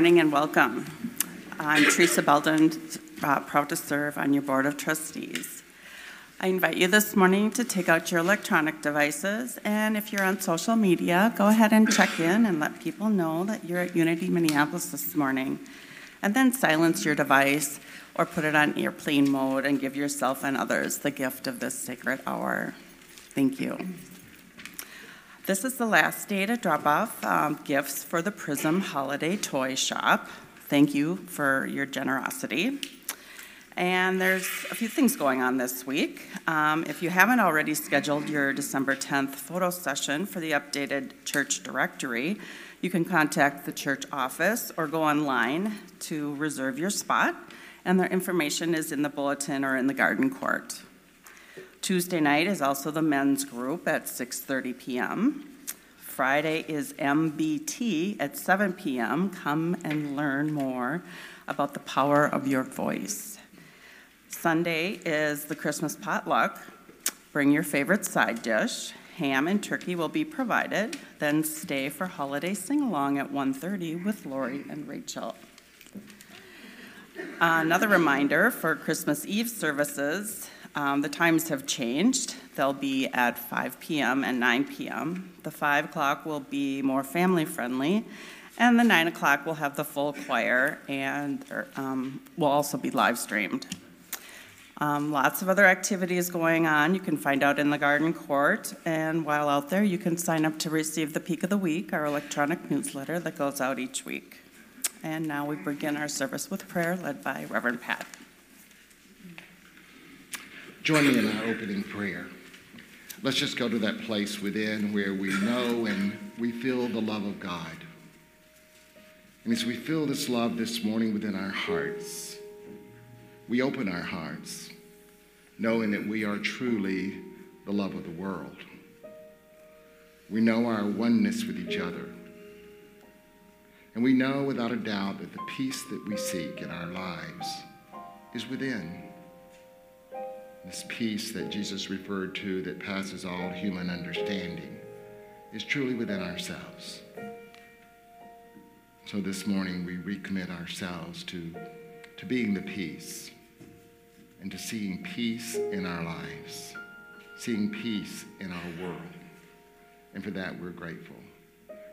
morning and welcome. I'm Teresa Belden, uh, proud to serve on your Board of Trustees. I invite you this morning to take out your electronic devices, and if you're on social media, go ahead and check in and let people know that you're at Unity Minneapolis this morning. And then silence your device or put it on airplane mode and give yourself and others the gift of this sacred hour. Thank you. This is the last day to drop off um, gifts for the Prism Holiday Toy Shop. Thank you for your generosity. And there's a few things going on this week. Um, if you haven't already scheduled your December 10th photo session for the updated church directory, you can contact the church office or go online to reserve your spot. And their information is in the bulletin or in the garden court. Tuesday night is also the men's group at 6:30 p.m. Friday is MBT at 7 p.m. Come and learn more about the power of your voice. Sunday is the Christmas potluck. Bring your favorite side dish. Ham and turkey will be provided. Then stay for holiday sing-along at 1:30 with Lori and Rachel. Another reminder for Christmas Eve services um, the times have changed. They'll be at 5 p.m. and 9 p.m. The 5 o'clock will be more family friendly, and the 9 o'clock will have the full choir and um, will also be live streamed. Um, lots of other activities going on. You can find out in the garden court, and while out there, you can sign up to receive the Peak of the Week, our electronic newsletter that goes out each week. And now we begin our service with prayer led by Reverend Pat. Join me in our opening prayer. Let's just go to that place within where we know and we feel the love of God. And as we feel this love this morning within our hearts, we open our hearts, knowing that we are truly the love of the world. We know our oneness with each other. And we know without a doubt that the peace that we seek in our lives is within. This peace that Jesus referred to that passes all human understanding, is truly within ourselves. So this morning we recommit ourselves to, to being the peace and to seeing peace in our lives, seeing peace in our world. And for that we're grateful.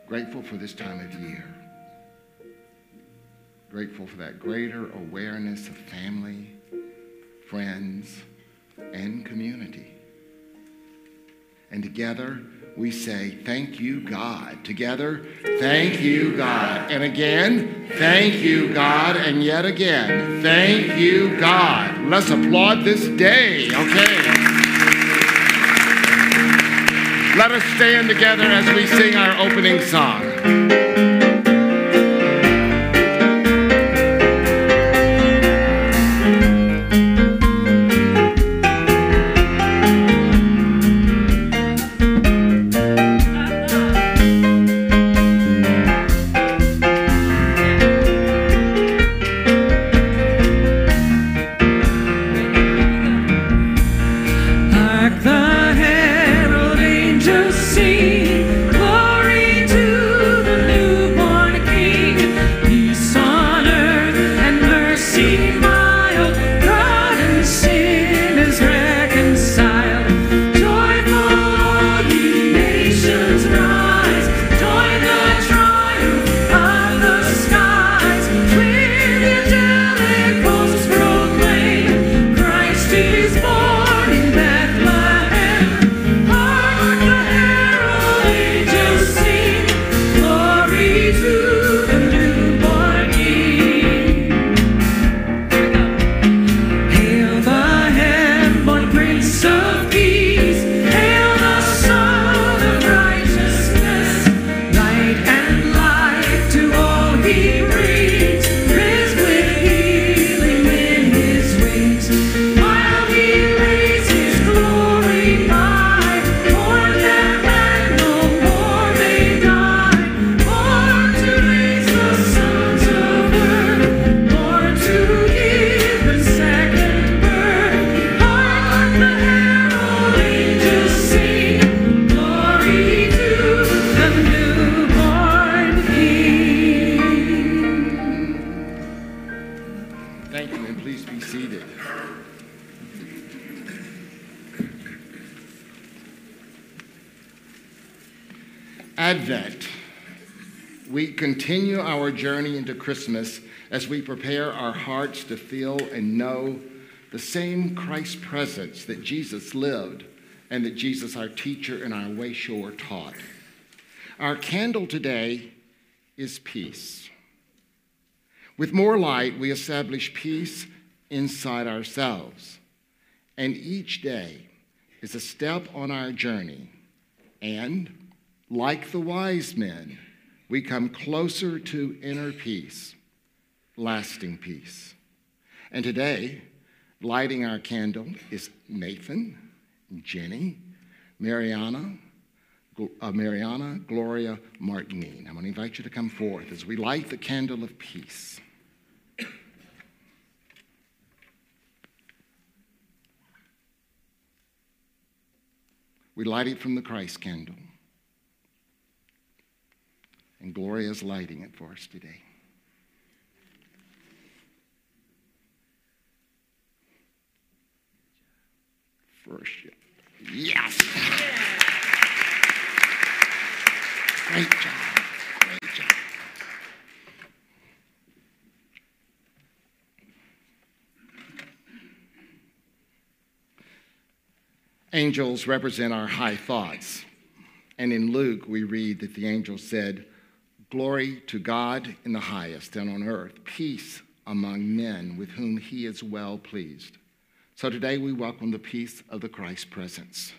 Grateful for this time of year. Grateful for that greater awareness of family, friends, and community. And together, we say, Thank you, God. Together, thank you, God. And again, thank you, God. And yet again, thank you, God. Let's applaud this day, okay? Let us stand together as we sing our opening song. As we prepare our hearts to feel and know the same Christ presence that Jesus lived and that Jesus, our teacher and our way shower, taught. Our candle today is peace. With more light, we establish peace inside ourselves. And each day is a step on our journey. And like the wise men, we come closer to inner peace, lasting peace. And today, lighting our candle is Nathan, Jenny, Mariana, uh, Mariana Gloria Martinine. I'm going to invite you to come forth as we light the candle of peace. We light it from the Christ candle. And Gloria is lighting it for us today. Yes. Great job. Great job. Angels represent our high thoughts. And in Luke, we read that the angel said, Glory to God in the highest, and on earth, peace among men with whom he is well pleased. So today we welcome the peace of the Christ presence.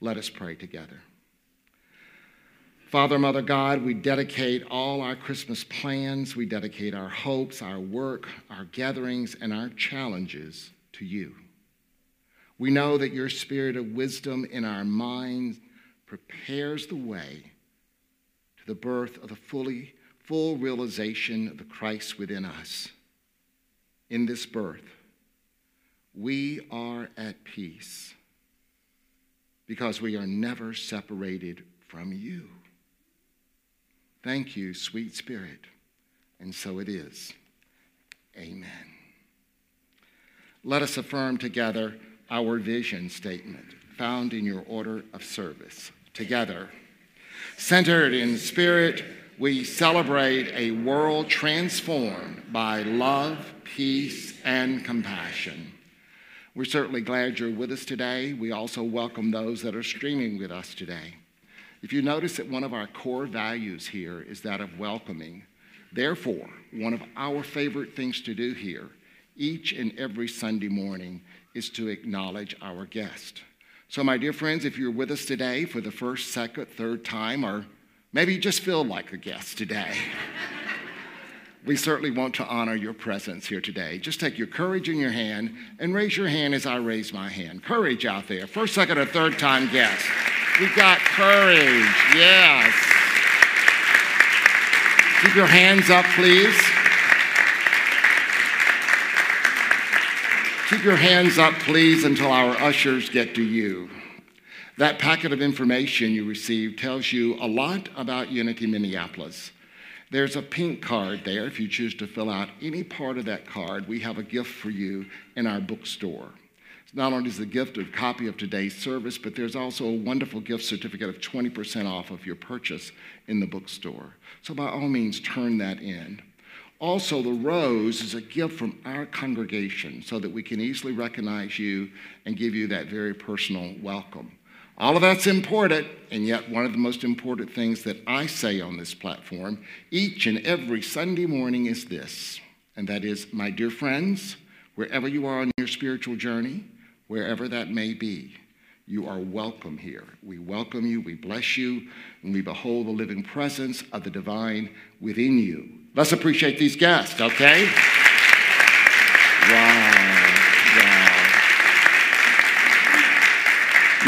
Let us pray together. Father, Mother God, we dedicate all our Christmas plans, we dedicate our hopes, our work, our gatherings, and our challenges to you. We know that your spirit of wisdom in our minds prepares the way to the birth of the fully, full realization of the Christ within us. In this birth, we are at peace because we are never separated from you. Thank you, sweet Spirit. And so it is. Amen. Let us affirm together our vision statement found in your order of service. Together, centered in spirit, we celebrate a world transformed by love, peace, and compassion. We're certainly glad you're with us today. We also welcome those that are streaming with us today. If you notice that one of our core values here is that of welcoming, therefore, one of our favorite things to do here each and every Sunday morning is to acknowledge our guest. So, my dear friends, if you're with us today for the first, second, third time, or maybe you just feel like a guest today, we certainly want to honor your presence here today. Just take your courage in your hand and raise your hand as I raise my hand. Courage out there. First, second, or third time guest. We got courage. Yes. Keep your hands up, please. Keep your hands up, please, until our ushers get to you. That packet of information you received tells you a lot about Unity Minneapolis. There's a pink card there. If you choose to fill out any part of that card, we have a gift for you in our bookstore. Not only is the gift a copy of today's service, but there's also a wonderful gift certificate of 20% off of your purchase in the bookstore. So by all means, turn that in. Also, the rose is a gift from our congregation so that we can easily recognize you and give you that very personal welcome. All of that's important, and yet one of the most important things that I say on this platform each and every Sunday morning is this, and that is, my dear friends, wherever you are on your spiritual journey, wherever that may be, you are welcome here. We welcome you, we bless you, and we behold the living presence of the divine within you. Let's appreciate these guests, okay? Wow.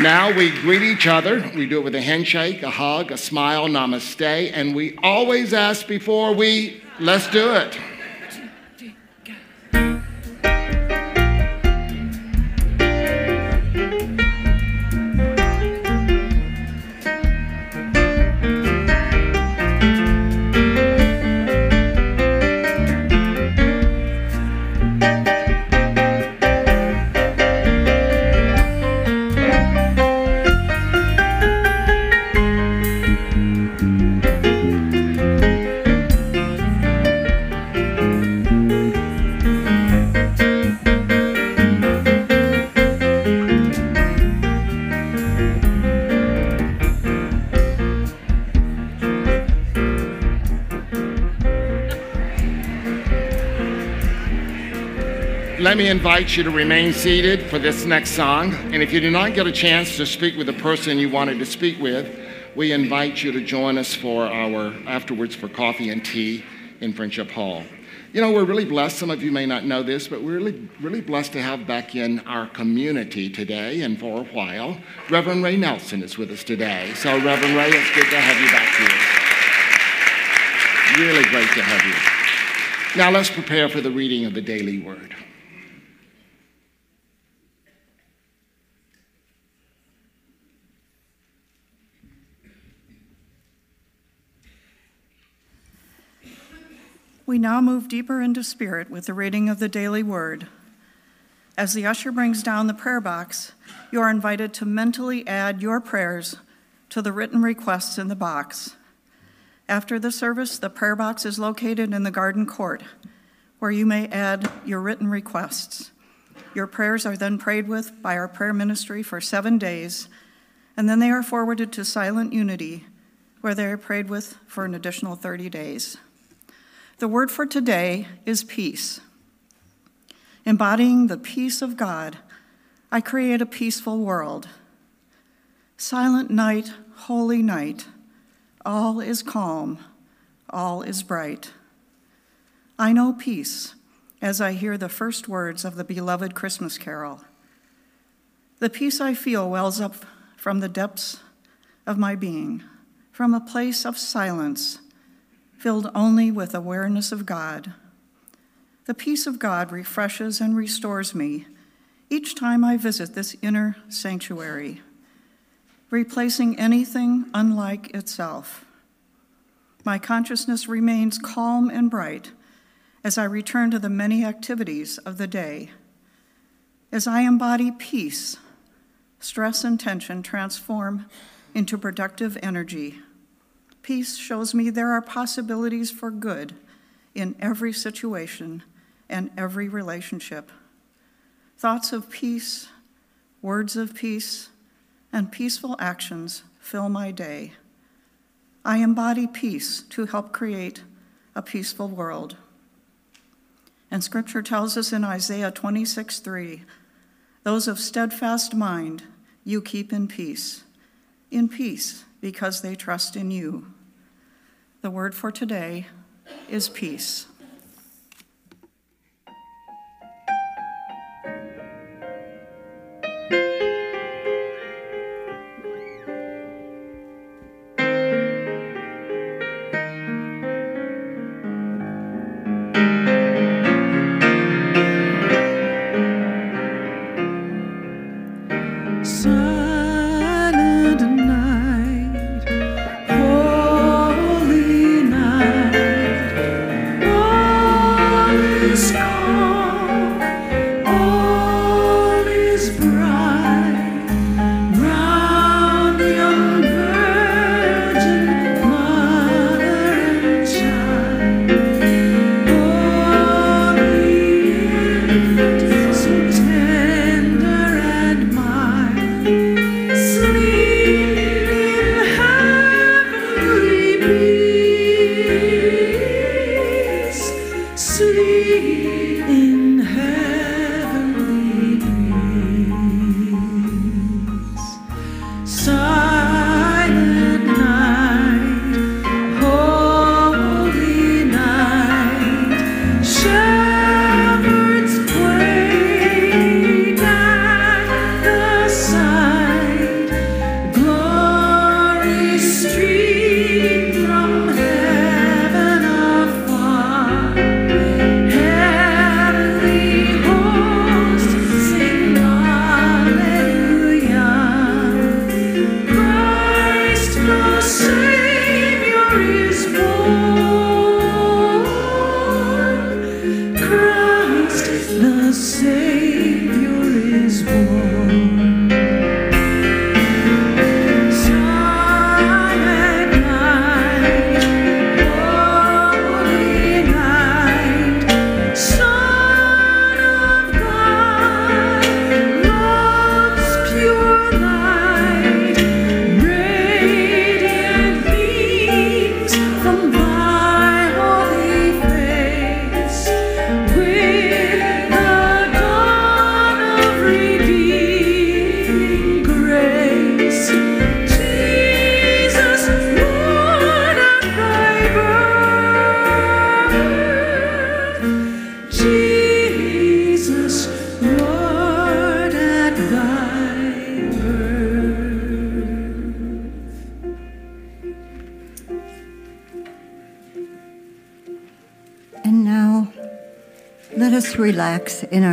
Now we greet each other. We do it with a handshake, a hug, a smile, namaste, and we always ask before we, let's do it. Me invite you to remain seated for this next song. And if you did not get a chance to speak with the person you wanted to speak with, we invite you to join us for our afterwards for coffee and tea in Friendship Hall. You know, we're really blessed. Some of you may not know this, but we're really, really blessed to have back in our community today and for a while. Reverend Ray Nelson is with us today. So, Reverend Ray, it's good to have you back here. Really great to have you. Now, let's prepare for the reading of the daily word. We now move deeper into spirit with the reading of the daily word. As the usher brings down the prayer box, you are invited to mentally add your prayers to the written requests in the box. After the service, the prayer box is located in the garden court, where you may add your written requests. Your prayers are then prayed with by our prayer ministry for seven days, and then they are forwarded to Silent Unity, where they are prayed with for an additional 30 days. The word for today is peace. Embodying the peace of God, I create a peaceful world. Silent night, holy night, all is calm, all is bright. I know peace as I hear the first words of the beloved Christmas carol. The peace I feel wells up from the depths of my being, from a place of silence filled only with awareness of God. The peace of God refreshes and restores me, each time I visit this inner sanctuary, replacing anything unlike itself. My consciousness remains calm and bright as I return to the many activities of the day. As I embody peace, stress and tension transform into productive energy. Peace shows me there are possibilities for good in every situation and every relationship. Thoughts of peace, words of peace, and peaceful actions fill my day. I embody peace to help create a peaceful world. And scripture tells us in Isaiah 26 3 those of steadfast mind you keep in peace, in peace because they trust in you. The word for today is peace.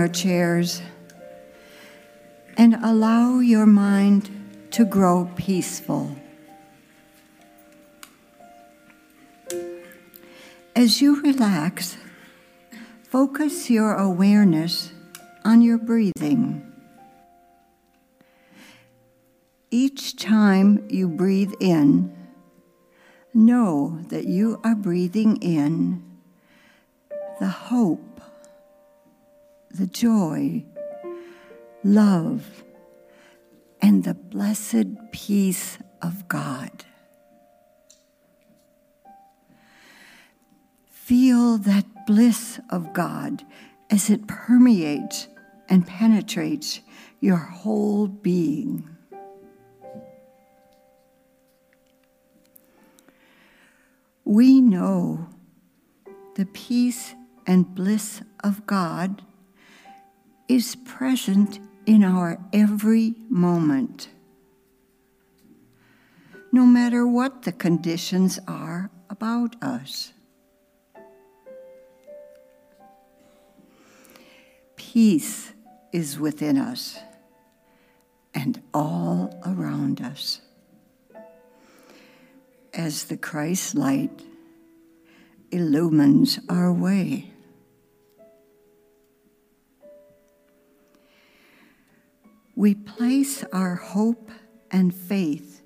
Chairs and allow your mind to grow peaceful. As you relax, focus your awareness on your breathing. Each time you breathe in, know that you are breathing in the hope the joy, love, and the blessed peace of God. Feel that bliss of God as it permeates and penetrates your whole being. We know the peace and bliss of God is present in our every moment. No matter what the conditions are about us. Peace is within us and all around us. As the Christ light illumines our way. We place our hope and faith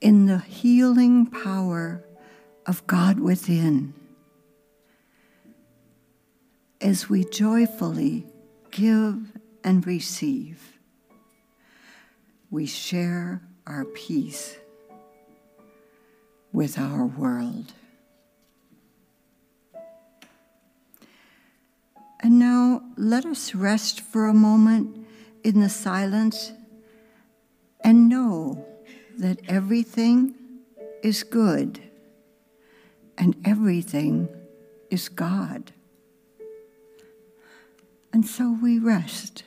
in the healing power of God within as we joyfully give and receive. We share our peace with our world. And now let us rest for a moment in the silence and know that everything is good and everything is God. And so we rest.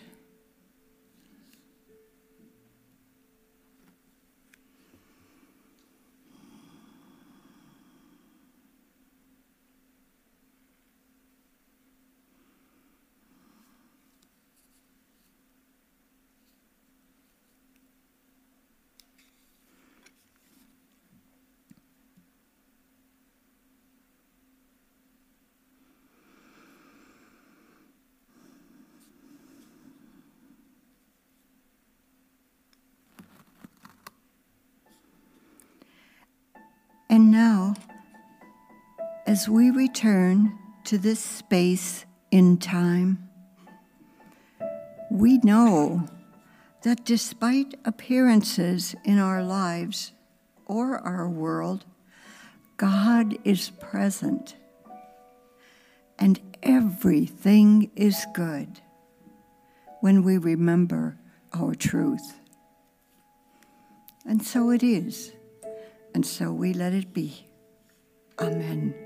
And now, as we return to this space in time, we know that despite appearances in our lives or our world, God is present and everything is good when we remember our truth. And so it is. And so we let it be. Amen.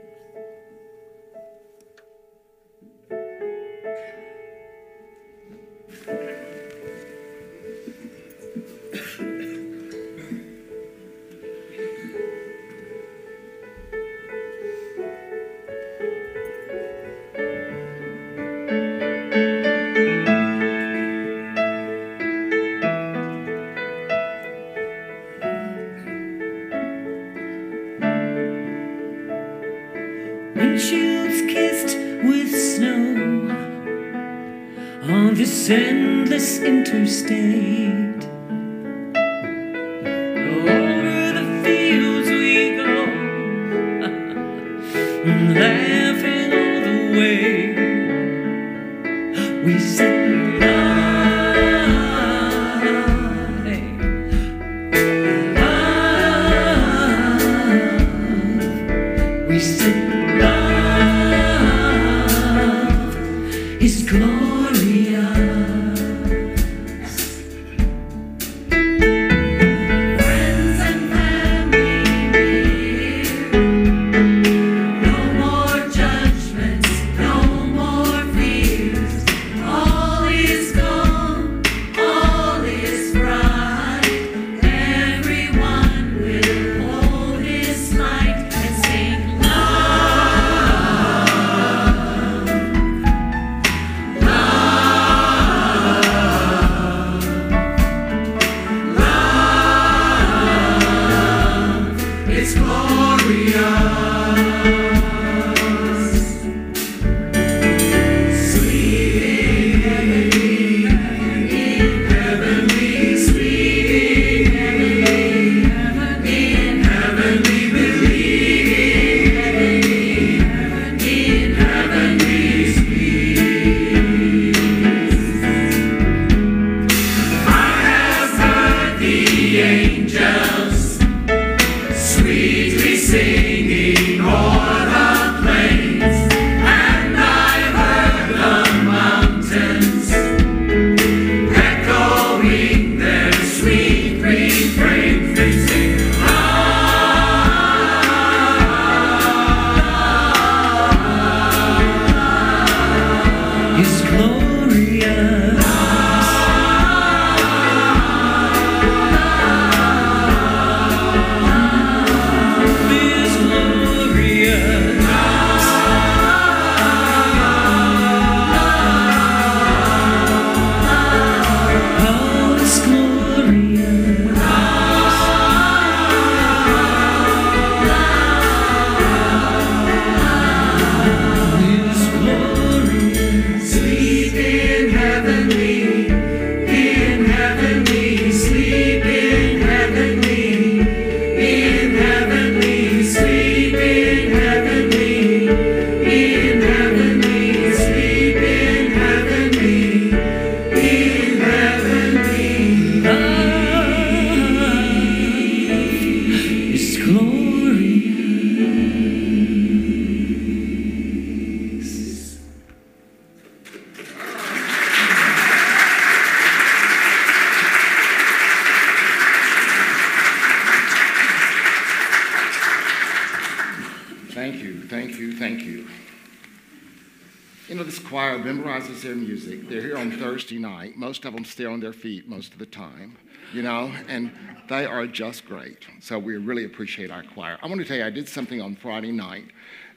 Their feet most of the time, you know, and they are just great. So we really appreciate our choir. I want to tell you, I did something on Friday night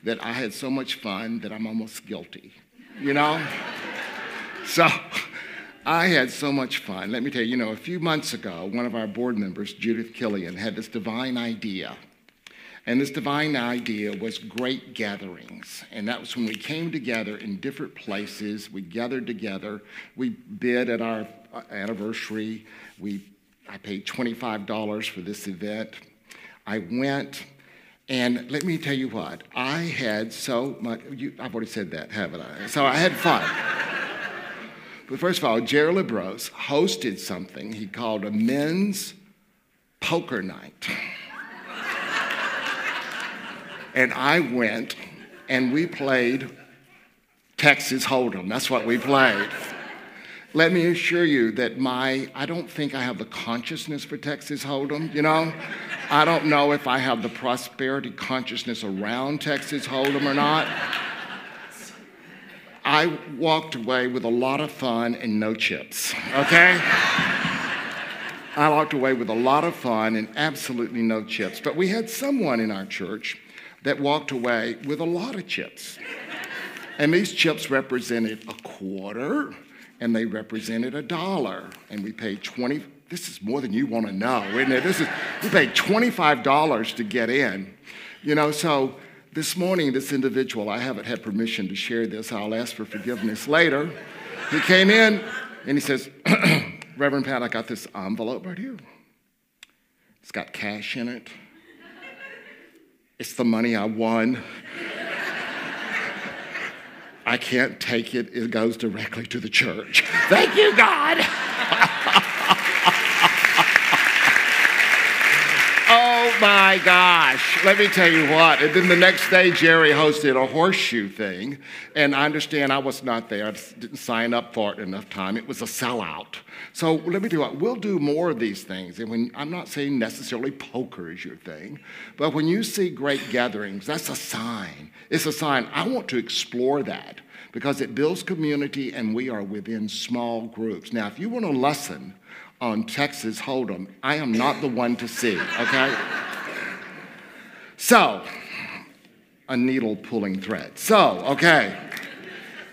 that I had so much fun that I'm almost guilty, you know? so I had so much fun. Let me tell you, you know, a few months ago, one of our board members, Judith Killian, had this divine idea and this divine idea was great gatherings. And that was when we came together in different places. We gathered together. We bid at our anniversary. We, I paid $25 for this event. I went, and let me tell you what, I had so much, you, I've already said that, haven't I? So I had fun. but first of all, Jerry LeBrose hosted something he called a men's poker night. And I went and we played Texas Hold'em. That's what we played. Let me assure you that my, I don't think I have the consciousness for Texas Hold'em, you know? I don't know if I have the prosperity consciousness around Texas Hold'em or not. I walked away with a lot of fun and no chips, okay? I walked away with a lot of fun and absolutely no chips. But we had someone in our church that walked away with a lot of chips. And these chips represented a quarter and they represented a dollar. And we paid 20, this is more than you want to know, isn't it? This is, we paid $25 to get in. You know, so this morning, this individual, I haven't had permission to share this. I'll ask for forgiveness later. He came in and he says, Reverend Pat, I got this envelope right here. It's got cash in it. It's the money I won. I can't take it. It goes directly to the church. Thank you, God. oh my gosh. Let me tell you what. And then the next day, Jerry hosted a horseshoe thing. And I understand I was not there. I didn't sign up for it enough time. It was a sellout. So let me tell you what, we'll do more of these things. And when I'm not saying necessarily poker is your thing, but when you see great gatherings, that's a sign. It's a sign. I want to explore that because it builds community and we are within small groups. Now, if you want a lesson on Texas Hold'em, I am not the one to see, okay? so, a needle pulling thread. So, okay.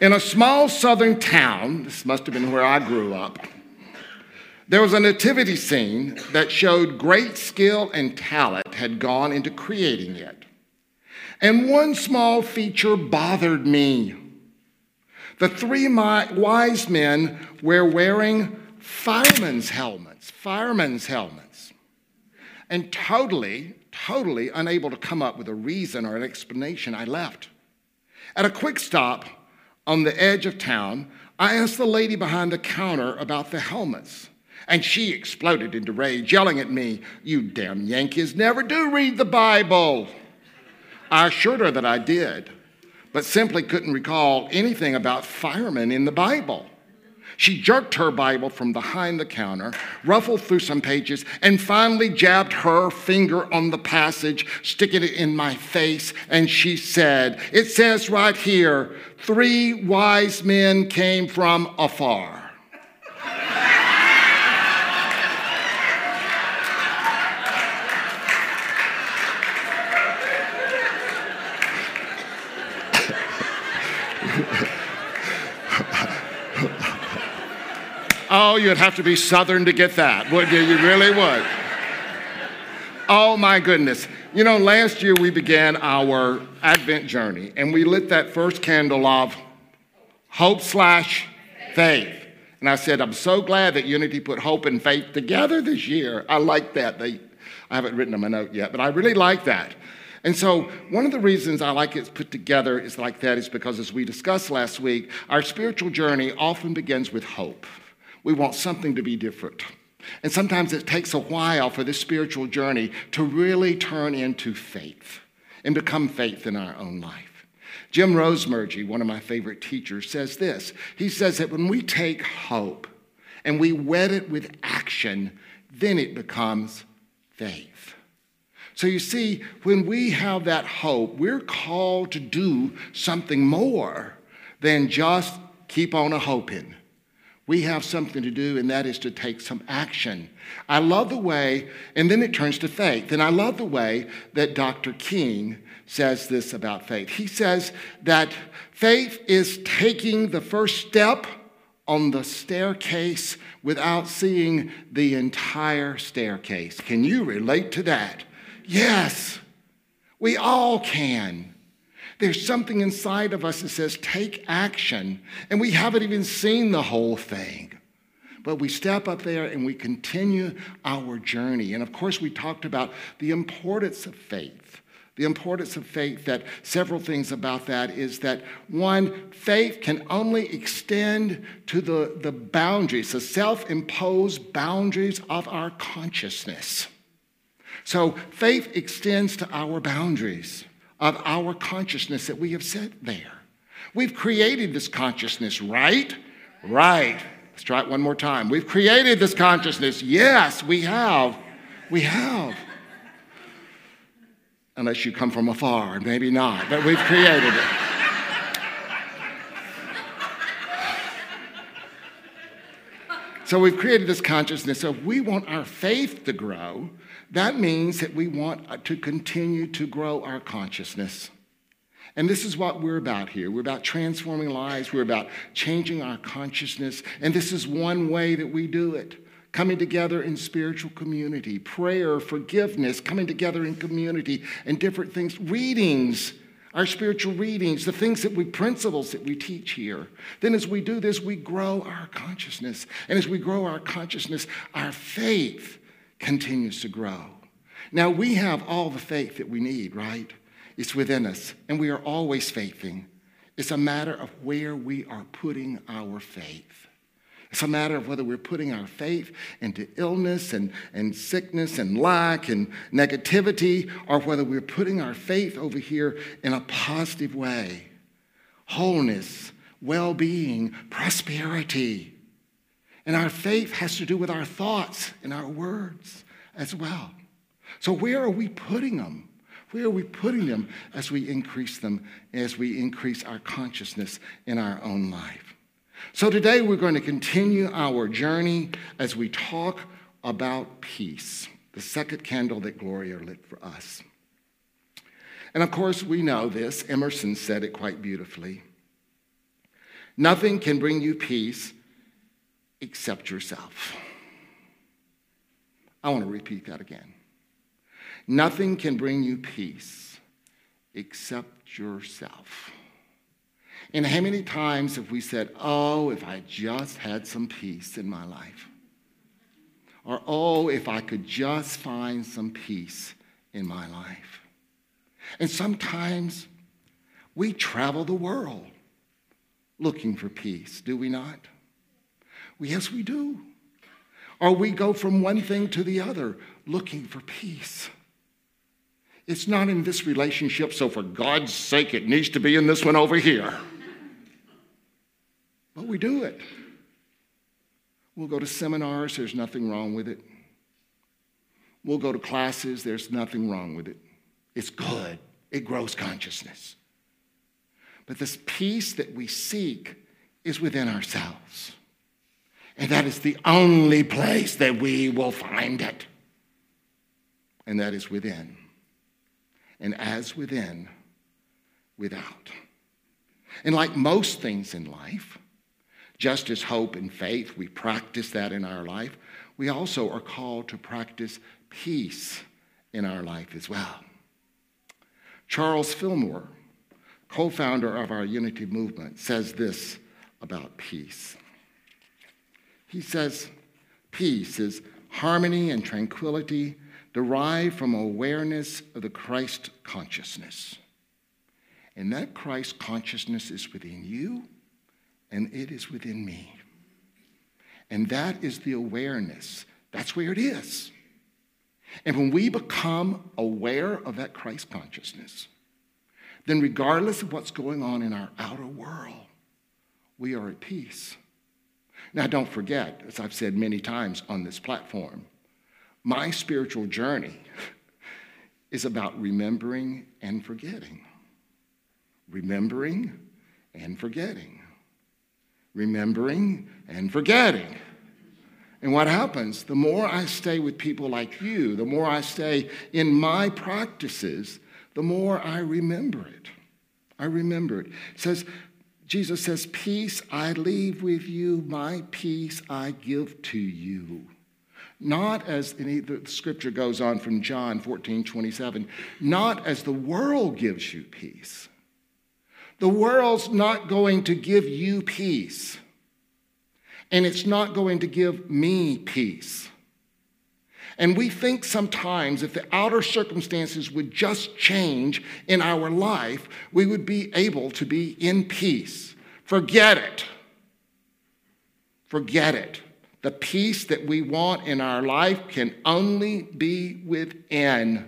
In a small southern town, this must have been where I grew up, there was a nativity scene that showed great skill and talent had gone into creating it. And one small feature bothered me. The three wise men were wearing firemen's helmets, firemen's helmets, and totally, totally unable to come up with a reason or an explanation, I left. At a quick stop on the edge of town, I asked the lady behind the counter about the helmets. And she exploded into rage, yelling at me, You damn Yankees never do read the Bible. I assured her that I did, but simply couldn't recall anything about firemen in the Bible. She jerked her Bible from behind the counter, ruffled through some pages, and finally jabbed her finger on the passage, sticking it in my face. And she said, It says right here, three wise men came from afar. Oh, you'd have to be Southern to get that, would you? You really would. Oh, my goodness. You know, last year we began our Advent journey and we lit that first candle of hope slash faith. And I said, I'm so glad that Unity put hope and faith together this year. I like that. They, I haven't written them a note yet, but I really like that. And so, one of the reasons I like it put together is like that is because, as we discussed last week, our spiritual journey often begins with hope. We want something to be different. And sometimes it takes a while for this spiritual journey to really turn into faith and become faith in our own life. Jim Rosemergy, one of my favorite teachers, says this. He says that when we take hope and we wed it with action, then it becomes faith. So you see, when we have that hope, we're called to do something more than just keep on a hoping. We have something to do, and that is to take some action. I love the way, and then it turns to faith. And I love the way that Dr. King says this about faith. He says that faith is taking the first step on the staircase without seeing the entire staircase. Can you relate to that? Yes, we all can. There's something inside of us that says, take action, and we haven't even seen the whole thing. But we step up there and we continue our journey. And of course, we talked about the importance of faith. The importance of faith, that several things about that is that one, faith can only extend to the, the boundaries, the self imposed boundaries of our consciousness. So faith extends to our boundaries of our consciousness that we have set there. We've created this consciousness, right? Right. Let's try it one more time. We've created this consciousness. Yes, we have. We have. Unless you come from afar, maybe not, but we've created it. So we've created this consciousness. So if we want our faith to grow, that means that we want uh, to continue to grow our consciousness. And this is what we're about here. We're about transforming lives, we're about changing our consciousness. And this is one way that we do it coming together in spiritual community, prayer, forgiveness, coming together in community, and different things, readings. Our spiritual readings, the things that we, principles that we teach here. Then, as we do this, we grow our consciousness. And as we grow our consciousness, our faith continues to grow. Now, we have all the faith that we need, right? It's within us, and we are always faithing. It's a matter of where we are putting our faith. It's a matter of whether we're putting our faith into illness and, and sickness and lack and negativity, or whether we're putting our faith over here in a positive way wholeness, well being, prosperity. And our faith has to do with our thoughts and our words as well. So, where are we putting them? Where are we putting them as we increase them, as we increase our consciousness in our own life? So, today we're going to continue our journey as we talk about peace, the second candle that Gloria lit for us. And of course, we know this. Emerson said it quite beautifully. Nothing can bring you peace except yourself. I want to repeat that again. Nothing can bring you peace except yourself. And how many times have we said, Oh, if I just had some peace in my life? Or, Oh, if I could just find some peace in my life? And sometimes we travel the world looking for peace, do we not? Yes, we do. Or we go from one thing to the other looking for peace. It's not in this relationship, so for God's sake, it needs to be in this one over here. But we do it. We'll go to seminars, there's nothing wrong with it. We'll go to classes, there's nothing wrong with it. It's good, it grows consciousness. But this peace that we seek is within ourselves. And that is the only place that we will find it. And that is within. And as within, without. And like most things in life, just as hope and faith, we practice that in our life, we also are called to practice peace in our life as well. Charles Fillmore, co founder of our unity movement, says this about peace. He says, Peace is harmony and tranquility derived from awareness of the Christ consciousness. And that Christ consciousness is within you and it is within me. And that is the awareness. That's where it is. And when we become aware of that Christ consciousness, then regardless of what's going on in our outer world, we are at peace. Now, don't forget, as I've said many times on this platform, my spiritual journey is about remembering and forgetting. Remembering and forgetting. Remembering and forgetting. And what happens? The more I stay with people like you, the more I stay in my practices, the more I remember it. I remember it. It says, Jesus says, Peace I leave with you, my peace I give to you. Not as the scripture goes on from John 14, 27, not as the world gives you peace. The world's not going to give you peace, and it's not going to give me peace. And we think sometimes if the outer circumstances would just change in our life, we would be able to be in peace. Forget it. Forget it. The peace that we want in our life can only be within.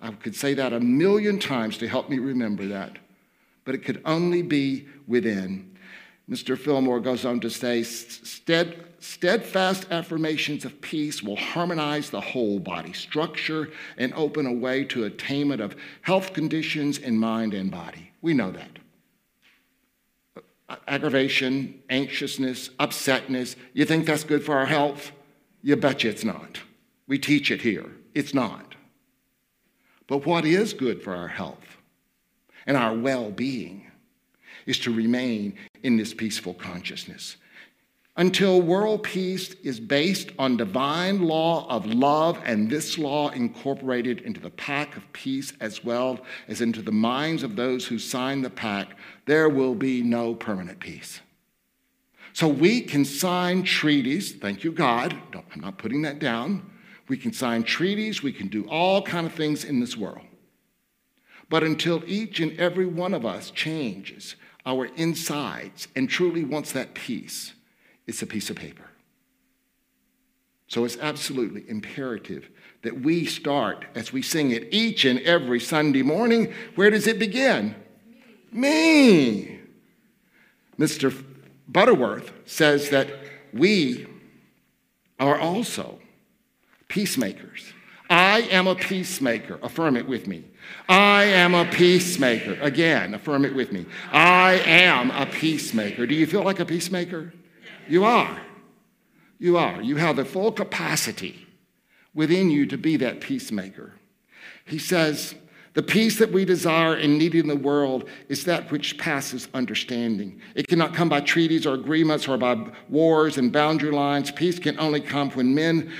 I could say that a million times to help me remember that, but it could only be within. Mr. Fillmore goes on to say, steadfast affirmations of peace will harmonize the whole body structure and open a way to attainment of health conditions in mind and body. We know that. Aggravation, anxiousness, upsetness, you think that's good for our health? You betcha it's not. We teach it here. It's not. But what is good for our health and our well being is to remain in this peaceful consciousness. Until world peace is based on divine law of love and this law incorporated into the pact of peace as well as into the minds of those who sign the pact, there will be no permanent peace. So we can sign treaties, thank you, God. I'm not putting that down. We can sign treaties, we can do all kind of things in this world. But until each and every one of us changes our insides and truly wants that peace, it's a piece of paper. So it's absolutely imperative that we start as we sing it each and every Sunday morning. Where does it begin? Me. Mr. Butterworth says that we are also peacemakers. I am a peacemaker. Affirm it with me. I am a peacemaker. Again, affirm it with me. I am a peacemaker. Do you feel like a peacemaker? You are. You are. You have the full capacity within you to be that peacemaker. He says, the peace that we desire and need in the world is that which passes understanding. It cannot come by treaties or agreements or by wars and boundary lines. Peace can only come when men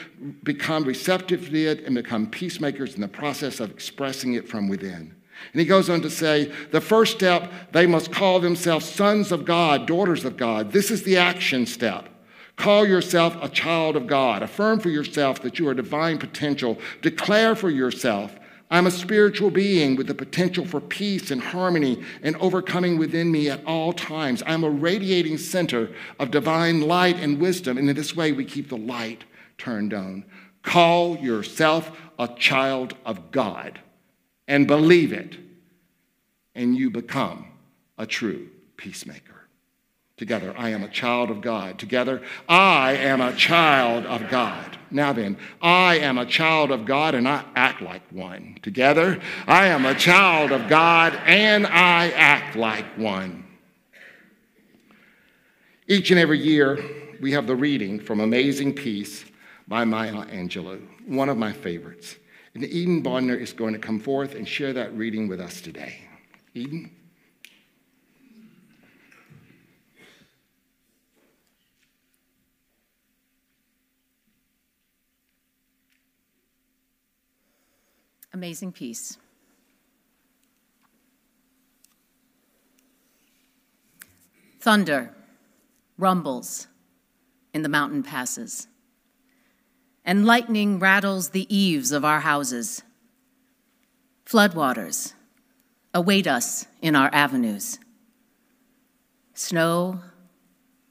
become receptive to it and become peacemakers in the process of expressing it from within. And he goes on to say, the first step, they must call themselves sons of God, daughters of God. This is the action step. Call yourself a child of God. Affirm for yourself that you are divine potential. Declare for yourself I'm a spiritual being with the potential for peace and harmony and overcoming within me at all times. I'm a radiating center of divine light and wisdom, and in this way we keep the light turned on. Call yourself a child of God and believe it, and you become a true peacemaker. Together, I am a child of God. Together, I am a child of God. Now then, I am a child of God and I act like one. Together, I am a child of God and I act like one. Each and every year, we have the reading from Amazing Peace by Maya Angelou, one of my favorites. And Eden Bonner is going to come forth and share that reading with us today. Eden? Amazing Peace. Thunder rumbles in the mountain passes, and lightning rattles the eaves of our houses. Floodwaters await us in our avenues. Snow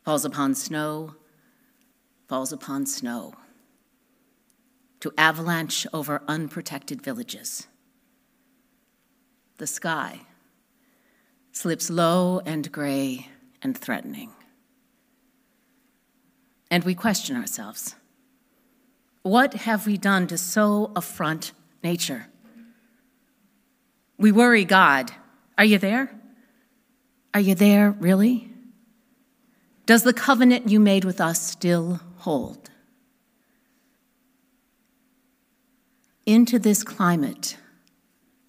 falls upon snow, falls upon snow to avalanche over unprotected villages. The sky slips low and gray and threatening. And we question ourselves what have we done to so affront nature? We worry God. Are you there? Are you there, really? Does the covenant you made with us still hold? Into this climate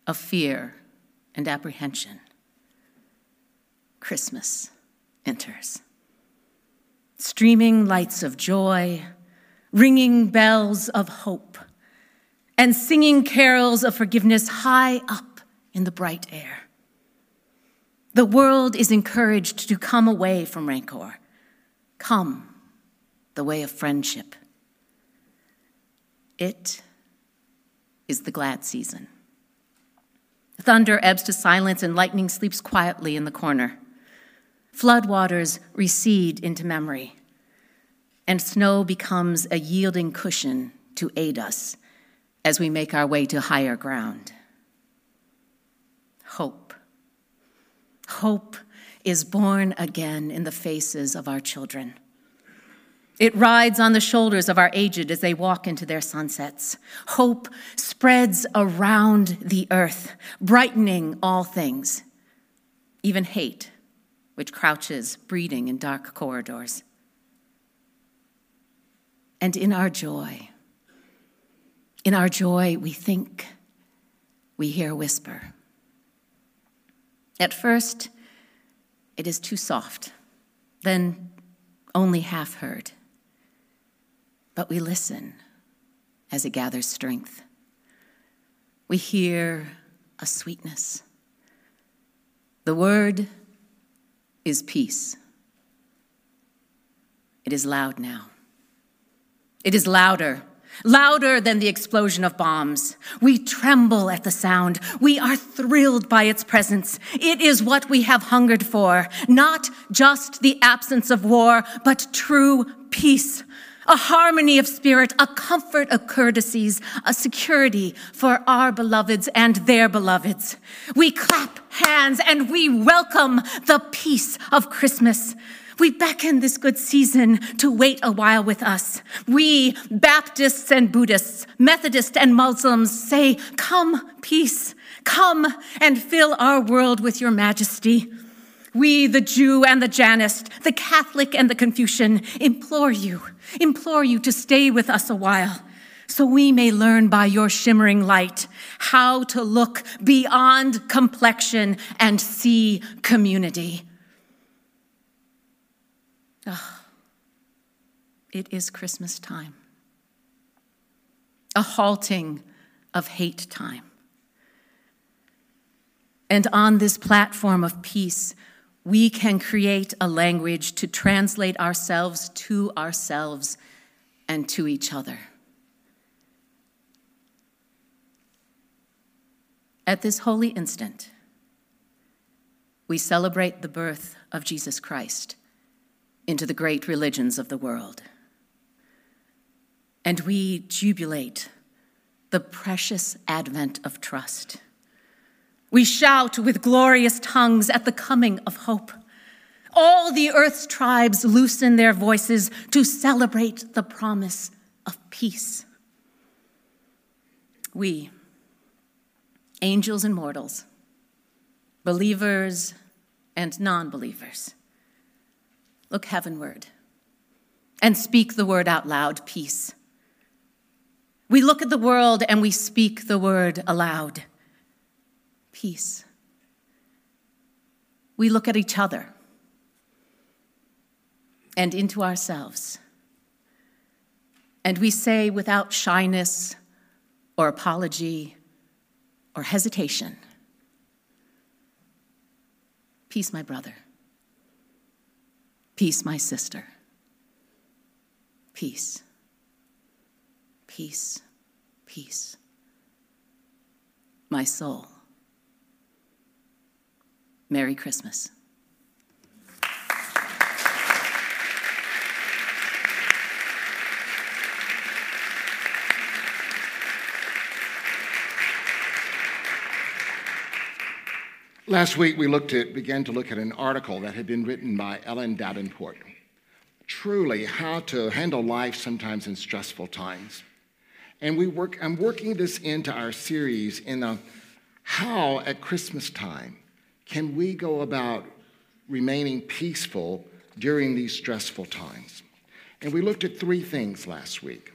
of fear and apprehension, Christmas enters. Streaming lights of joy, ringing bells of hope, and singing carols of forgiveness high up in the bright air. The world is encouraged to come away from rancor, come the way of friendship. It is the glad season. Thunder ebbs to silence and lightning sleeps quietly in the corner. Floodwaters recede into memory, and snow becomes a yielding cushion to aid us as we make our way to higher ground. Hope. Hope is born again in the faces of our children. It rides on the shoulders of our aged as they walk into their sunsets. Hope spreads around the earth, brightening all things, even hate, which crouches breeding in dark corridors. And in our joy, in our joy, we think, we hear a whisper. At first, it is too soft, then only half heard. But we listen as it gathers strength. We hear a sweetness. The word is peace. It is loud now. It is louder louder than the explosion of bombs. We tremble at the sound. We are thrilled by its presence. It is what we have hungered for, not just the absence of war, but true peace. A harmony of spirit, a comfort of courtesies, a security for our beloveds and their beloveds. We clap hands and we welcome the peace of Christmas. We beckon this good season to wait a while with us. We, Baptists and Buddhists, Methodists and Muslims, say, Come, peace, come and fill our world with your majesty. We, the Jew and the Jainist, the Catholic and the Confucian, implore you, implore you to stay with us a while so we may learn by your shimmering light how to look beyond complexion and see community. Oh, it is Christmas time, a halting of hate time. And on this platform of peace, we can create a language to translate ourselves to ourselves and to each other. At this holy instant, we celebrate the birth of Jesus Christ into the great religions of the world. And we jubilate the precious advent of trust. We shout with glorious tongues at the coming of hope. All the earth's tribes loosen their voices to celebrate the promise of peace. We, angels and mortals, believers and non believers, look heavenward and speak the word out loud peace. We look at the world and we speak the word aloud peace. We look at each other and into ourselves. And we say without shyness or apology or hesitation Peace, my brother. Peace, my sister. Peace. Peace. Peace. My soul. Merry Christmas. Last week, we looked at, began to look at an article that had been written by Ellen Debenport. Truly, how to handle life sometimes in stressful times. And we work, I'm working this into our series in a how at Christmas time can we go about remaining peaceful during these stressful times? And we looked at three things last week.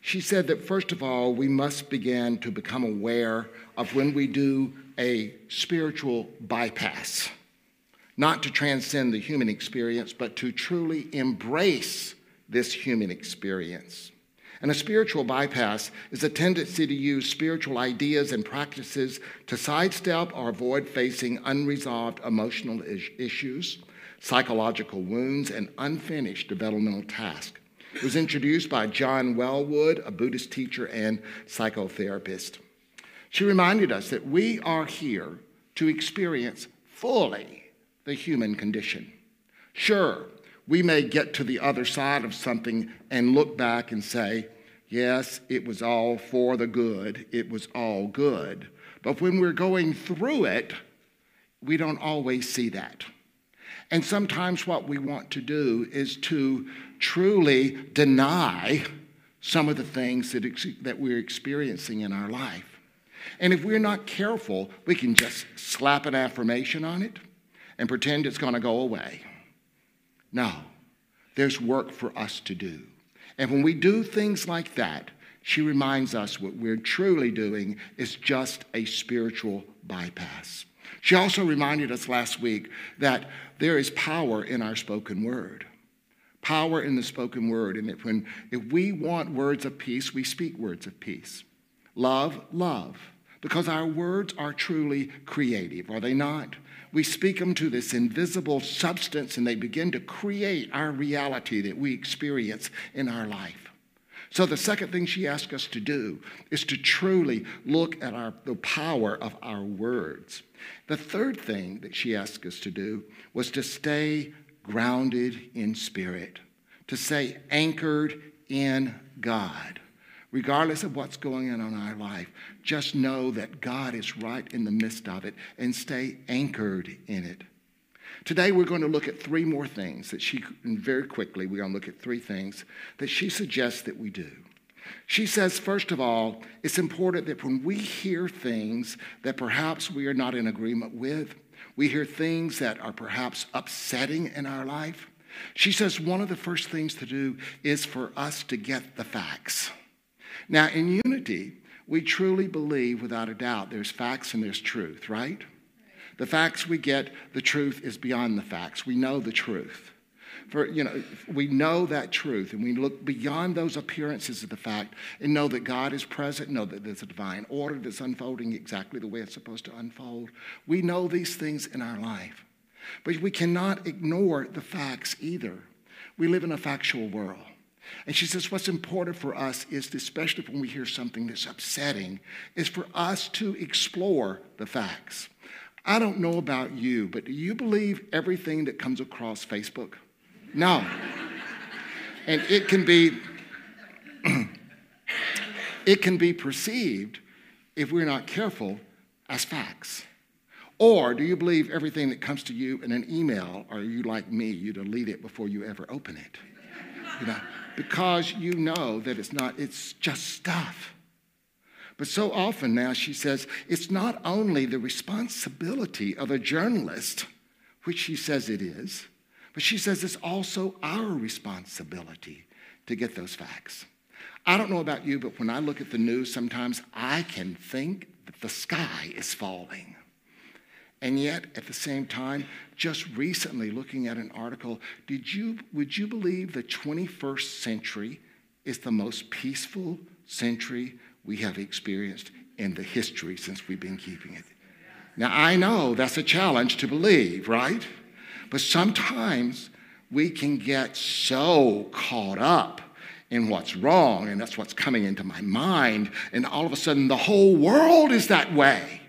She said that first of all, we must begin to become aware of when we do a spiritual bypass, not to transcend the human experience, but to truly embrace this human experience. And a spiritual bypass is a tendency to use spiritual ideas and practices to sidestep or avoid facing unresolved emotional issues, psychological wounds, and unfinished developmental tasks. It was introduced by John Welwood, a Buddhist teacher and psychotherapist. She reminded us that we are here to experience fully the human condition. Sure, we may get to the other side of something and look back and say, yes, it was all for the good, it was all good. But when we're going through it, we don't always see that. And sometimes what we want to do is to truly deny some of the things that, ex- that we're experiencing in our life. And if we're not careful, we can just slap an affirmation on it and pretend it's going to go away. No, there's work for us to do. And when we do things like that, she reminds us what we're truly doing is just a spiritual bypass. She also reminded us last week that there is power in our spoken word. Power in the spoken word. And if, when, if we want words of peace, we speak words of peace. Love, love. Because our words are truly creative, are they not? We speak them to this invisible substance and they begin to create our reality that we experience in our life. So, the second thing she asked us to do is to truly look at our, the power of our words. The third thing that she asked us to do was to stay grounded in spirit, to stay anchored in God. Regardless of what's going on in our life, just know that God is right in the midst of it and stay anchored in it. Today, we're going to look at three more things that she, very quickly, we're going to look at three things that she suggests that we do. She says, first of all, it's important that when we hear things that perhaps we are not in agreement with, we hear things that are perhaps upsetting in our life. She says one of the first things to do is for us to get the facts. Now, in unity, we truly believe without a doubt there's facts and there's truth, right? The facts we get, the truth is beyond the facts. We know the truth. For, you know, we know that truth and we look beyond those appearances of the fact and know that God is present, know that there's a divine order that's unfolding exactly the way it's supposed to unfold. We know these things in our life. But we cannot ignore the facts either. We live in a factual world. And she says, what's important for us is, especially when we hear something that's upsetting, is for us to explore the facts. I don't know about you, but do you believe everything that comes across Facebook? No. and it can be it can be perceived if we're not careful as facts. Or do you believe everything that comes to you in an email, or you like me, you delete it before you ever open it? You know, because you know that it's not, it's just stuff. But so often now she says it's not only the responsibility of a journalist, which she says it is, but she says it's also our responsibility to get those facts. I don't know about you, but when I look at the news, sometimes I can think that the sky is falling. And yet, at the same time, just recently looking at an article, did you, would you believe the 21st century is the most peaceful century we have experienced in the history since we've been keeping it? Now, I know that's a challenge to believe, right? But sometimes we can get so caught up in what's wrong, and that's what's coming into my mind, and all of a sudden the whole world is that way.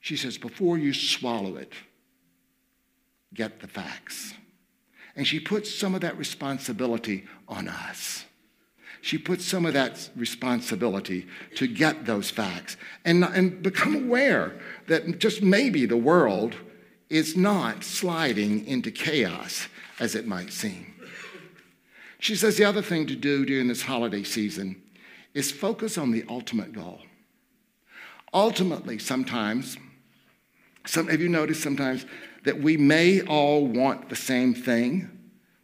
She says, before you swallow it, get the facts. And she puts some of that responsibility on us. She puts some of that responsibility to get those facts and, and become aware that just maybe the world is not sliding into chaos as it might seem. She says the other thing to do during this holiday season is focus on the ultimate goal. Ultimately, sometimes, some, have you noticed sometimes that we may all want the same thing?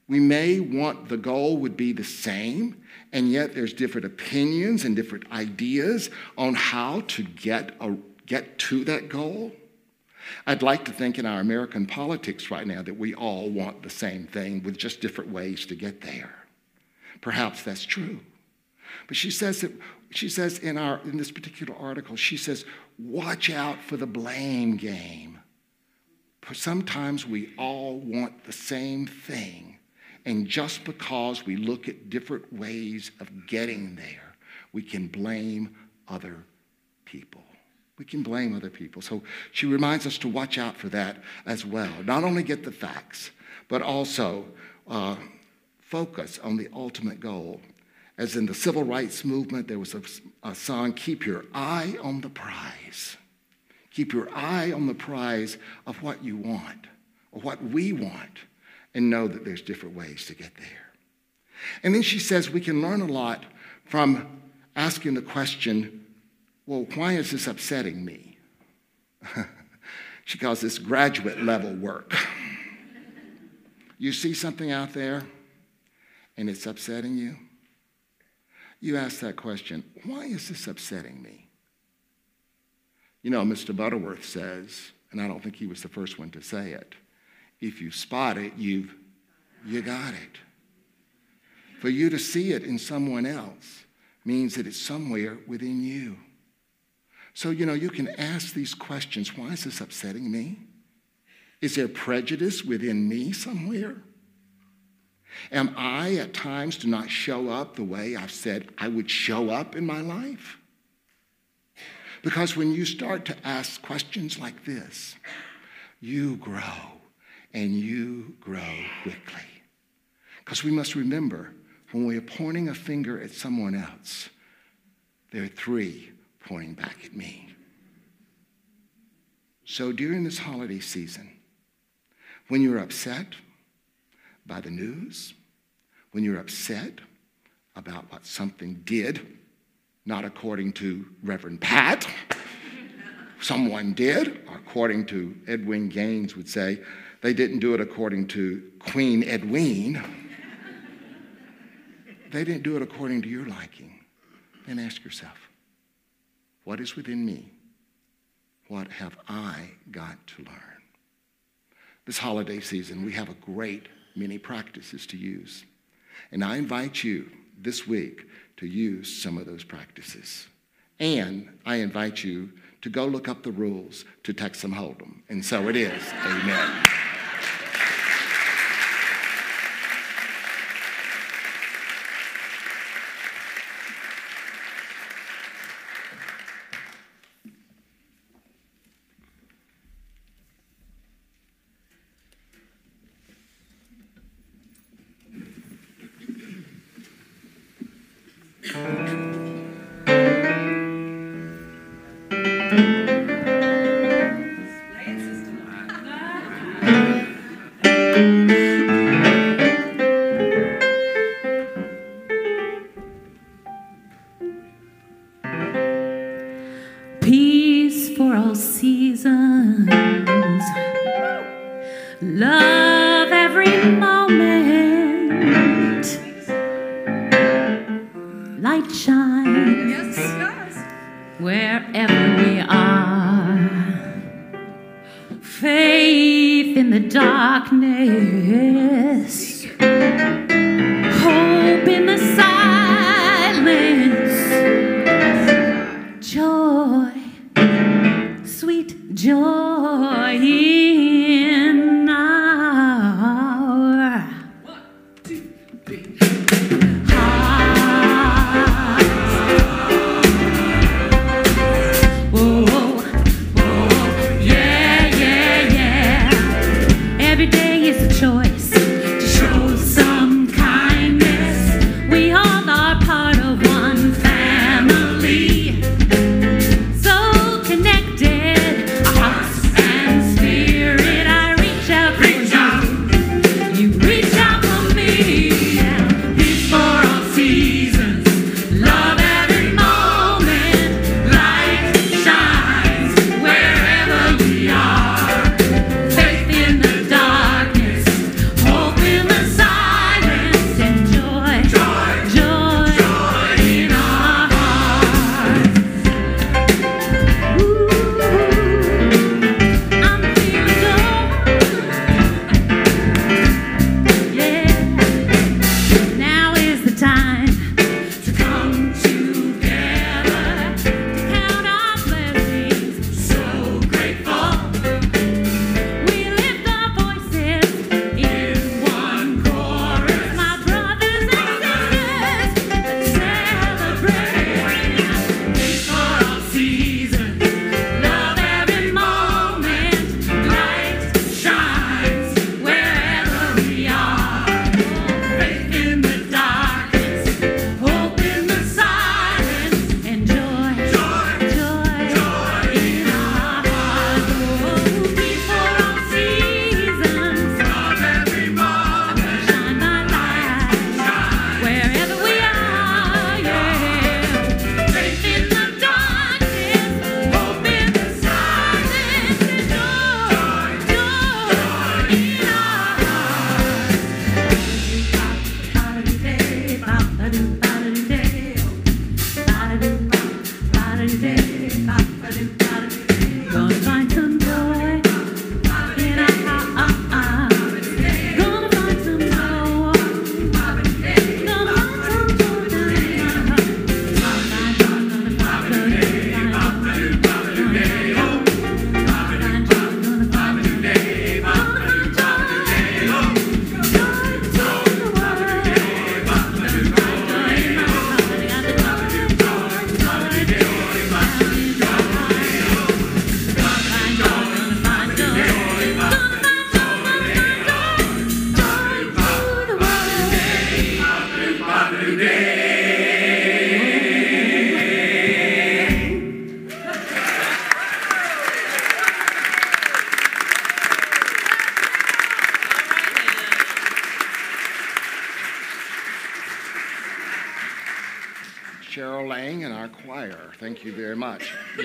We may want the goal would be the same, and yet there's different opinions and different ideas on how to get, a, get to that goal. I'd like to think in our American politics right now that we all want the same thing with just different ways to get there. Perhaps that's true. But she says that she says in our in this particular article, she says, watch out for the blame game. Sometimes we all want the same thing. And just because we look at different ways of getting there, we can blame other people. We can blame other people. So she reminds us to watch out for that as well. Not only get the facts, but also uh, focus on the ultimate goal. As in the civil rights movement, there was a, a song, Keep Your Eye on the Prize. Keep your eye on the prize of what you want or what we want and know that there's different ways to get there. And then she says we can learn a lot from asking the question, well, why is this upsetting me? she calls this graduate level work. you see something out there and it's upsetting you? You ask that question, why is this upsetting me? You know, Mr. Butterworth says, and I don't think he was the first one to say it, if you spot it, you've you got it. For you to see it in someone else means that it's somewhere within you. So, you know, you can ask these questions why is this upsetting me? Is there prejudice within me somewhere? Am I at times to not show up the way I've said I would show up in my life? Because when you start to ask questions like this, you grow and you grow quickly. Because we must remember when we are pointing a finger at someone else, there are three pointing back at me. So during this holiday season, when you're upset by the news, when you're upset about what something did not according to Reverend Pat. Someone did, according to Edwene Gaines would say. They didn't do it according to Queen Edwene. they didn't do it according to your liking. Then ask yourself, what is within me? What have I got to learn? This holiday season, we have a great many practices to use. And I invite you this week to use some of those practices. And I invite you to go look up the rules to Texas Hold'em. And so it is. Amen.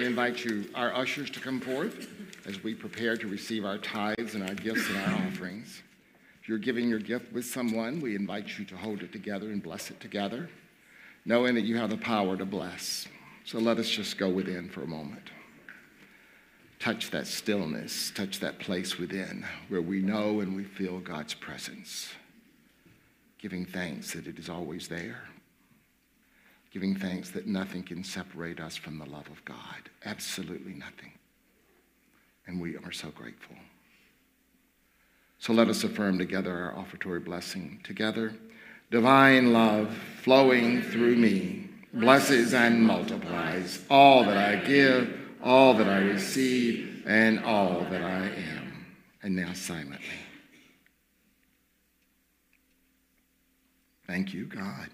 We invite you, our ushers, to come forth as we prepare to receive our tithes and our gifts and our offerings. If you're giving your gift with someone, we invite you to hold it together and bless it together, knowing that you have the power to bless. So let us just go within for a moment. Touch that stillness, touch that place within where we know and we feel God's presence, giving thanks that it is always there giving thanks that nothing can separate us from the love of God. Absolutely nothing. And we are so grateful. So let us affirm together our offertory blessing. Together, divine love flowing through me blesses and multiplies all that I give, all that I receive, and all that I am. And now silently. Thank you, God.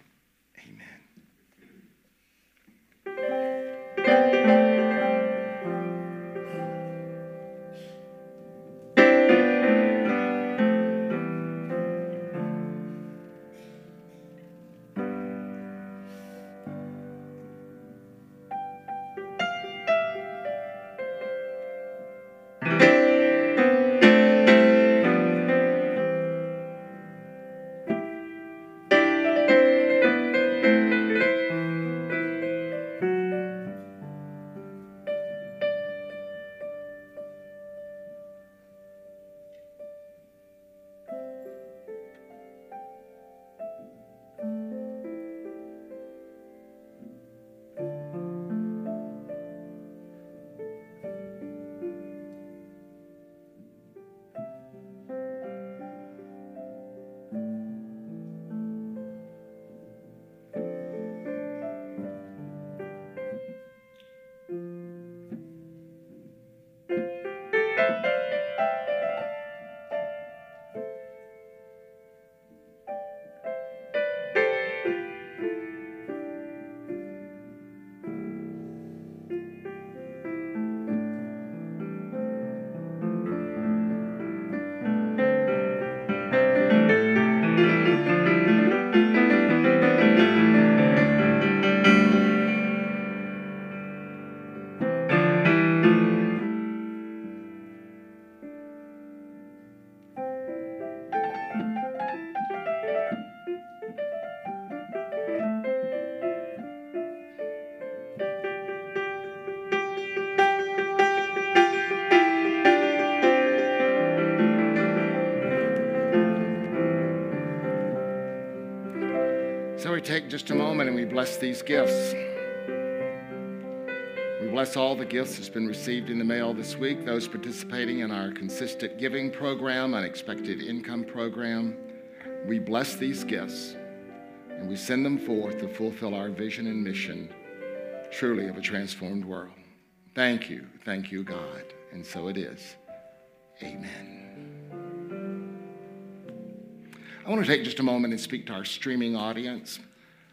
Bless these gifts. We bless all the gifts that's been received in the mail this week, those participating in our consistent giving program, unexpected income program. We bless these gifts and we send them forth to fulfill our vision and mission, truly of a transformed world. Thank you. Thank you, God. And so it is. Amen. I want to take just a moment and speak to our streaming audience.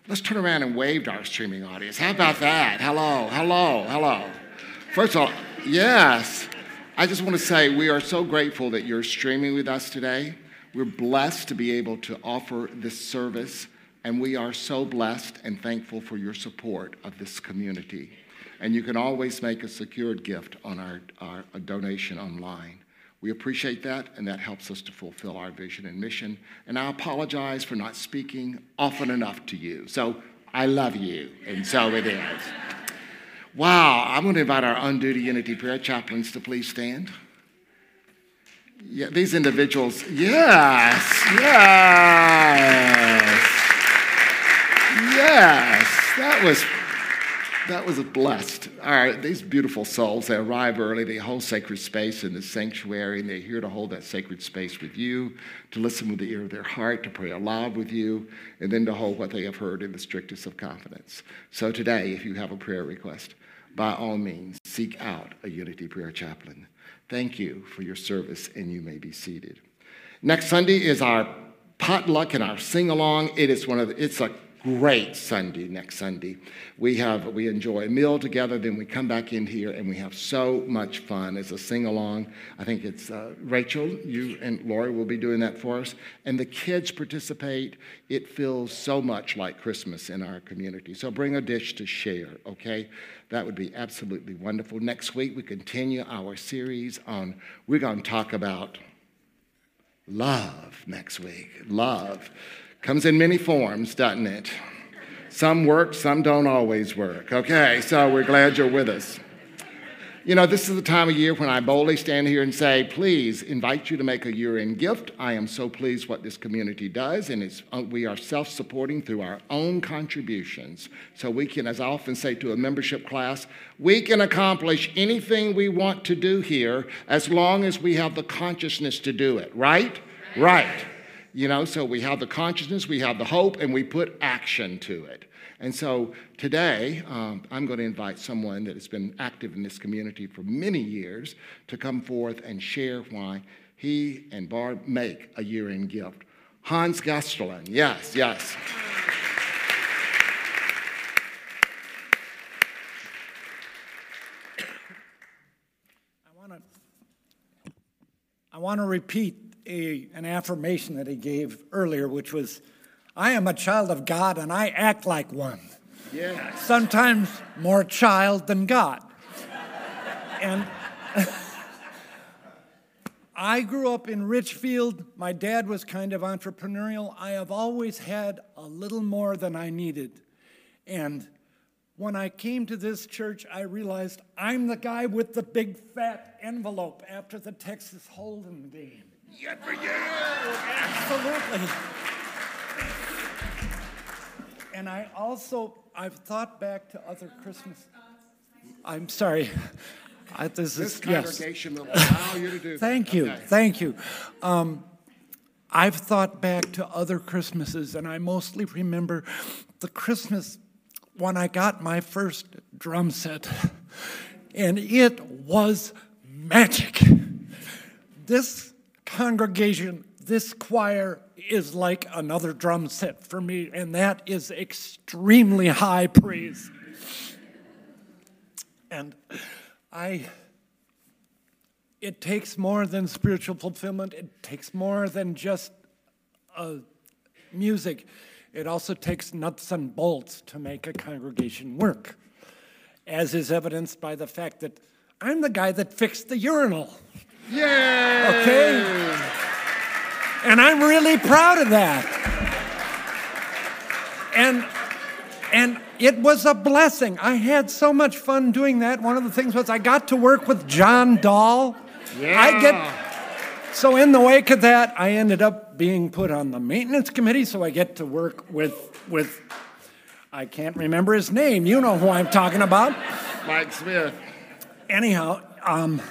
Let's turn around and wave to our streaming audience. How about that? Hello, hello, hello. First of all, yes, I just want to say we are so grateful that you're streaming with us today. We're blessed to be able to offer this service, and we are so blessed and thankful for your support of this community. And you can always make a secured gift on our, our donation online. We appreciate that, and that helps us to fulfill our vision and mission. And I apologize for not speaking often enough to you. So I love you, and so it is. Wow, I'm going to invite our on duty Unity prayer chaplains to please stand. Yeah, these individuals, yes, yes, yes, that was that was a blessed. All right, these beautiful souls, they arrive early, they hold sacred space in the sanctuary, and they're here to hold that sacred space with you, to listen with the ear of their heart, to pray aloud with you, and then to hold what they have heard in the strictest of confidence. So today, if you have a prayer request, by all means, seek out a Unity Prayer Chaplain. Thank you for your service, and you may be seated. Next Sunday is our potluck and our sing along. It is one of the, it's a great Sunday next Sunday. We have we enjoy a meal together, then we come back in here and we have so much fun. It's a sing along. I think it's uh, Rachel, you and Lori will be doing that for us, and the kids participate. It feels so much like Christmas in our community. So bring a dish to share, okay? That would be absolutely wonderful. Next week we continue our series on. We're going to talk about love next week. Love. Comes in many forms, doesn't it? Some work, some don't always work. Okay, so we're glad you're with us. You know, this is the time of year when I boldly stand here and say, please invite you to make a year end gift. I am so pleased what this community does, and uh, we are self supporting through our own contributions. So we can, as I often say to a membership class, we can accomplish anything we want to do here as long as we have the consciousness to do it, right? Right. You know, so we have the consciousness, we have the hope, and we put action to it. And so today, um, I'm going to invite someone that has been active in this community for many years to come forth and share why he and Barb make a year end gift. Hans Gastelin, yes, yes. I want to I want to repeat a, an affirmation that he gave earlier, which was, I am a child of God and I act like one. Yeah. Sometimes more child than God. and I grew up in Richfield. My dad was kind of entrepreneurial. I have always had a little more than I needed. And when I came to this church, I realized I'm the guy with the big fat envelope after the Texas Hold'em game. Good for you. Absolutely. And I also, I've thought back to other Christmas. I'm sorry. I, this, This is, yes. congregation will allow you to do that. Thank you, Okay. thank you. Um, I've thought back to other Christmases, and I mostly remember the Christmas when I got my first drum set, and it was magic. This congregation, this choir is like another drum set for me, and that is extremely high praise. And I it takes more than spiritual fulfillment. It takes more than just uh, music. It also takes nuts and bolts to make a congregation work, as is evidenced by the fact that I'm the guy that fixed the urinal. Yay! Okay? And I'm really proud of that. And and it was a blessing. I had so much fun doing that. One of the things was I got to work with John Dahl. Yeah. I get so in the wake of that, I ended up being put on the maintenance committee, so I get to work with with I can't remember his name. You know who I'm talking about. Mike Smith. Anyhow, um,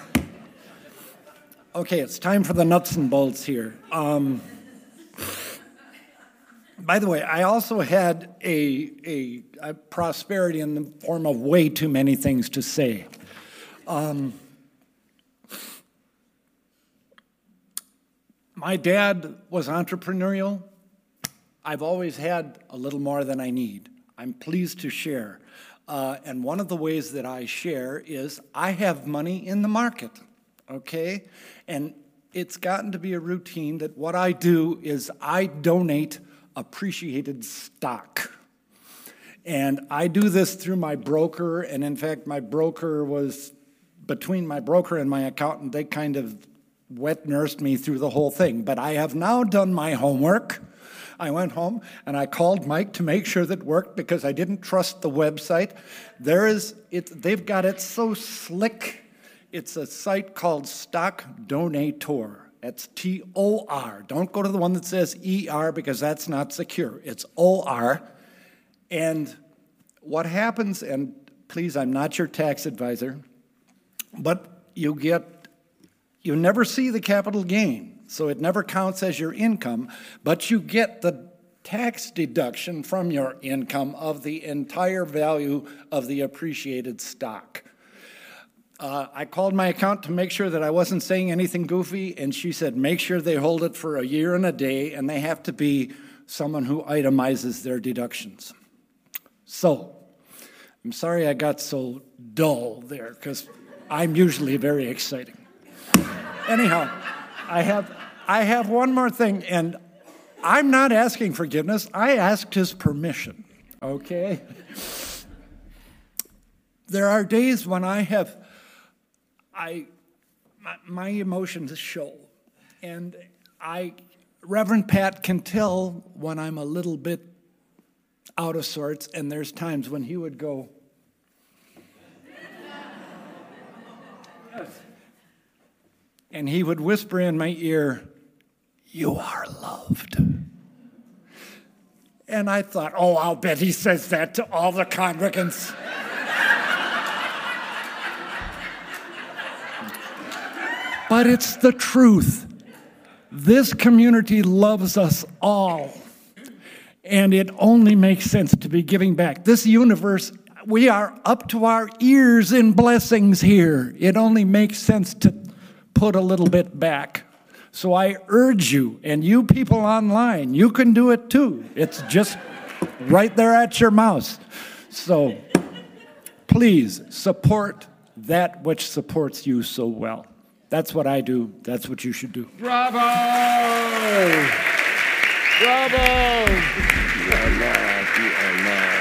okay, it's time for the nuts and bolts here. Um, by the way, I also had a, a, a prosperity in the form of way too many things to say. Um, my dad was entrepreneurial. I've always had a little more than I need. I'm pleased to share. Uh, and one of the ways that I share is I have money in the market, okay? And it's gotten to be a routine that what I do is I donate appreciated stock. And I do this through my broker, and in fact, my broker was between my broker and my accountant, they kind of wet nursed me through the whole thing. But I have now done my homework. I went home and I called Mike to make sure that worked because I didn't trust the website. There is it they've got it so slick. It's a site called Stock Donator. That's T O R. Don't go to the one that says E R because that's not secure. It's O R. And what happens, and please, I'm not your tax advisor, but you get, you never see the capital gain, so it never counts as your income, but you get the tax deduction from your income of the entire value of the appreciated stock. Uh, I called my account to make sure that I wasn't saying anything goofy, and she said, make sure they hold it for a year and a day, and they have to be someone who itemizes their deductions. So, I'm sorry I got so dull there because I'm usually very exciting. Anyhow, I have, I have one more thing, and I'm not asking forgiveness, I asked his permission, okay? There are days when I have, I, my, my emotions show, and I, Reverend Pat can tell when I'm a little bit out of sorts, and there's times when he would go, and he would whisper in my ear, You are loved. And I thought, Oh, I'll bet he says that to all the congregants. but it's the truth. This community loves us all. And it only makes sense to be giving back. This universe, we are up to our ears in blessings here. It only makes sense to put a little bit back. So I urge you, and you people online, you can do it too. It's just right there at your mouse. So please support that which supports you so well. That's what I do. That's what you should do. Bravo! Bravo! You are. You are.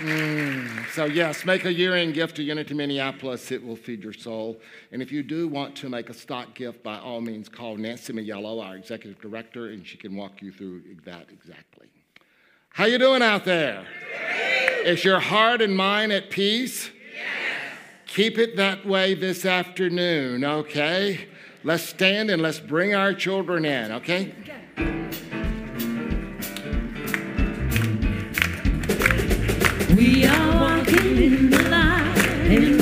Mm, So, yes, make a year end gift to Unity Minneapolis. It will feed your soul. And if you do want to make a stock gift, by all means, call Nancy Mielo, our executive director, and she can walk you through that exactly. How you doing out there? Is your heart and mind at peace? Keep it that way this afternoon, okay? Let's stand and let's bring our children in, okay? We are walking in the light,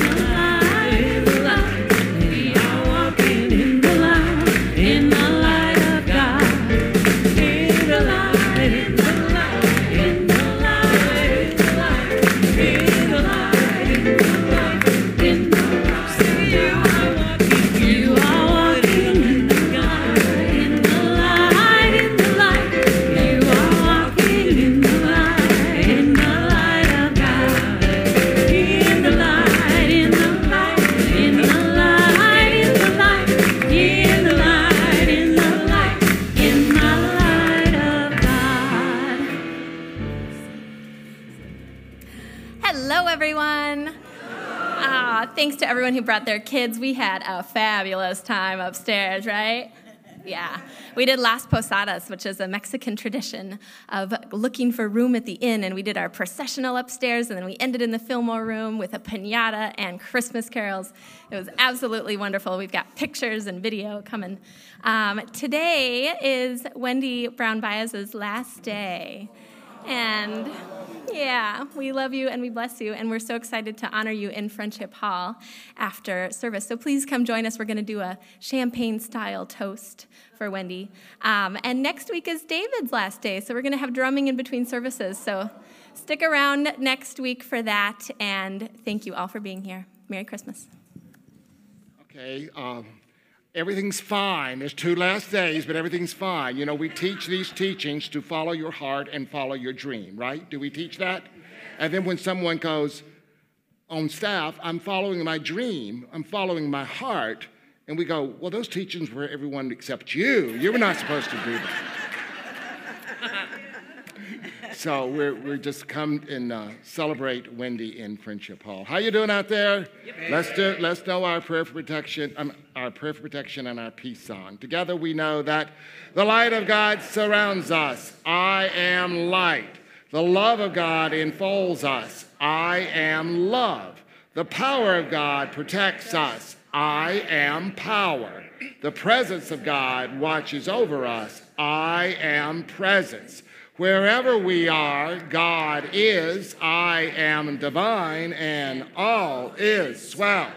everyone who brought their kids. We had a fabulous time upstairs, right? Yeah. We did Las Posadas, which is a Mexican tradition of looking for room at the inn, and we did our processional upstairs, and then we ended in the Fillmore room with a pinata and Christmas carols. It was absolutely wonderful. We've got pictures and video coming. Um, today is Wendy Brown Baez's last day. And yeah, we love you and we bless you, and we're so excited to honor you in Friendship Hall after service. So please come join us. We're going to do a champagne style toast for Wendy. Um, and next week is David's last day, so we're going to have drumming in between services. So stick around next week for that, and thank you all for being here. Merry Christmas. Okay, um, everything's fine. There's two last days, but everything's fine. You know, we teach these teachings to follow your heart and follow your dream, right? Do we teach that? And then when someone goes on staff, I'm following my dream, I'm following my heart, and we go, well, those teachings were everyone except you. You were not supposed to do that. So we're, we're just come and uh, celebrate Wendy in Friendship Hall. How you doing out there? Let's do let's know our prayer for protection, um, our prayer for protection and our peace song. Together we know that the light of God surrounds us. I am light. The love of God enfolds us. I am love. The power of God protects us. I am power. The presence of God watches over us. I am presence. Wherever we are, God is, I am divine, and all is swell.